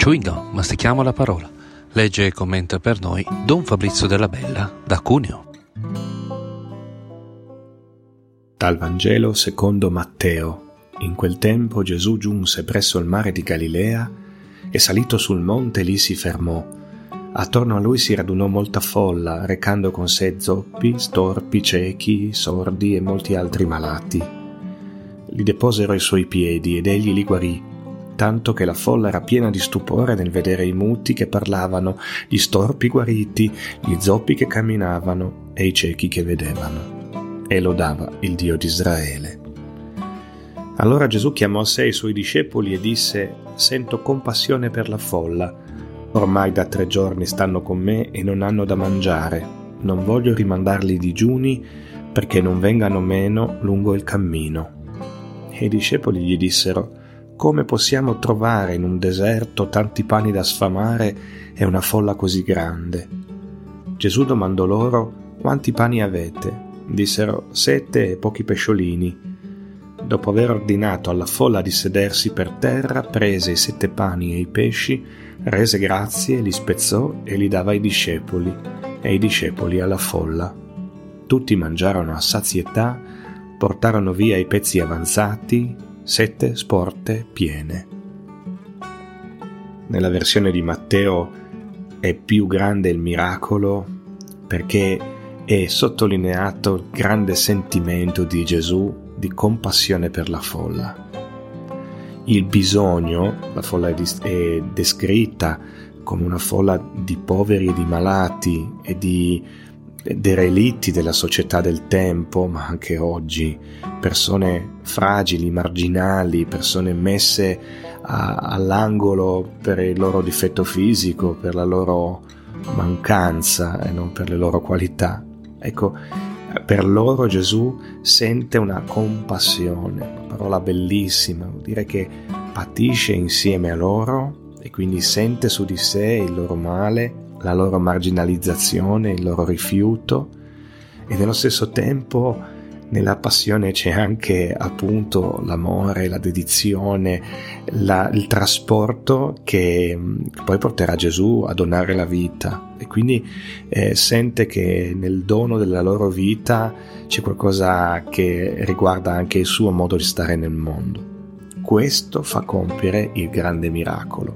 Chewing Gum, mastichiamo la parola. Legge e commenta per noi Don Fabrizio della Bella da Cuneo. Dal Vangelo secondo Matteo. In quel tempo Gesù giunse presso il mare di Galilea e salito sul monte lì si fermò. Attorno a lui si radunò molta folla, recando con sé zoppi, storpi, ciechi, sordi e molti altri malati. Li deposero ai suoi piedi ed egli li guarì tanto che la folla era piena di stupore nel vedere i muti che parlavano, gli storpi guariti, gli zoppi che camminavano e i ciechi che vedevano. E lodava il Dio di Israele. Allora Gesù chiamò a sé i suoi discepoli e disse, Sento compassione per la folla. Ormai da tre giorni stanno con me e non hanno da mangiare. Non voglio rimandarli digiuni perché non vengano meno lungo il cammino. E i discepoli gli dissero, come possiamo trovare in un deserto tanti pani da sfamare e una folla così grande? Gesù domandò loro quanti pani avete? Dissero sette e pochi pesciolini. Dopo aver ordinato alla folla di sedersi per terra, prese i sette pani e i pesci, rese grazie, li spezzò e li dava ai discepoli, e i discepoli alla folla. Tutti mangiarono a sazietà, portarono via i pezzi avanzati, sette sporte piene. Nella versione di Matteo è più grande il miracolo perché è sottolineato il grande sentimento di Gesù di compassione per la folla. Il bisogno, la folla è, dis- è descritta come una folla di poveri e di malati e di derelitti della società del tempo, ma anche oggi, persone fragili, marginali, persone messe a, all'angolo per il loro difetto fisico, per la loro mancanza e non per le loro qualità. Ecco, per loro Gesù sente una compassione, una parola bellissima, vuol dire che patisce insieme a loro e quindi sente su di sé il loro male la loro marginalizzazione, il loro rifiuto e nello stesso tempo nella passione c'è anche appunto l'amore, la dedizione, la, il trasporto che, che, poi porterà Gesù a donare la vita e quindi eh, sente che nel dono della loro vita c'è qualcosa che riguarda anche il suo modo di stare nel mondo. Questo fa compiere il grande miracolo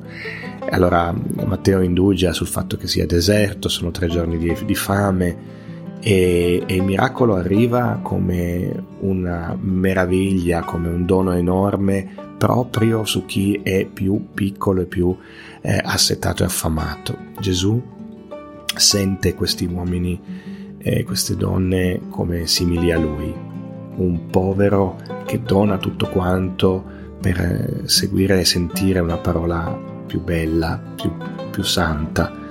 allora Matteo indugia sul fatto che sia deserto, sono tre giorni di, di fame e, e, il miracolo arriva come una meraviglia, come un dono enorme proprio su chi è più piccolo e più eh, assetato e affamato. Gesù sente questi uomini e queste donne come simili a lui, un povero che dona tutto quanto per eh, seguire e sentire una parola più bella, più, più santa.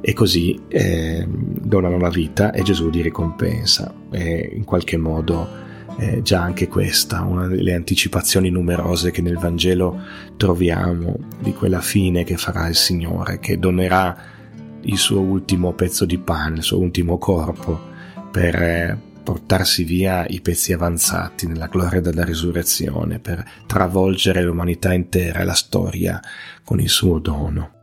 E così eh, donano la vita e Gesù li ricompensa. E in qualche modo eh, già anche questa, una delle anticipazioni numerose che nel Vangelo troviamo di quella fine che farà il Signore, che donerà il suo ultimo pezzo di pane, il suo ultimo corpo, per eh, portarsi via i pezzi avanzati nella gloria della risurrezione, per travolgere l'umanità intera e la storia con il suo dono.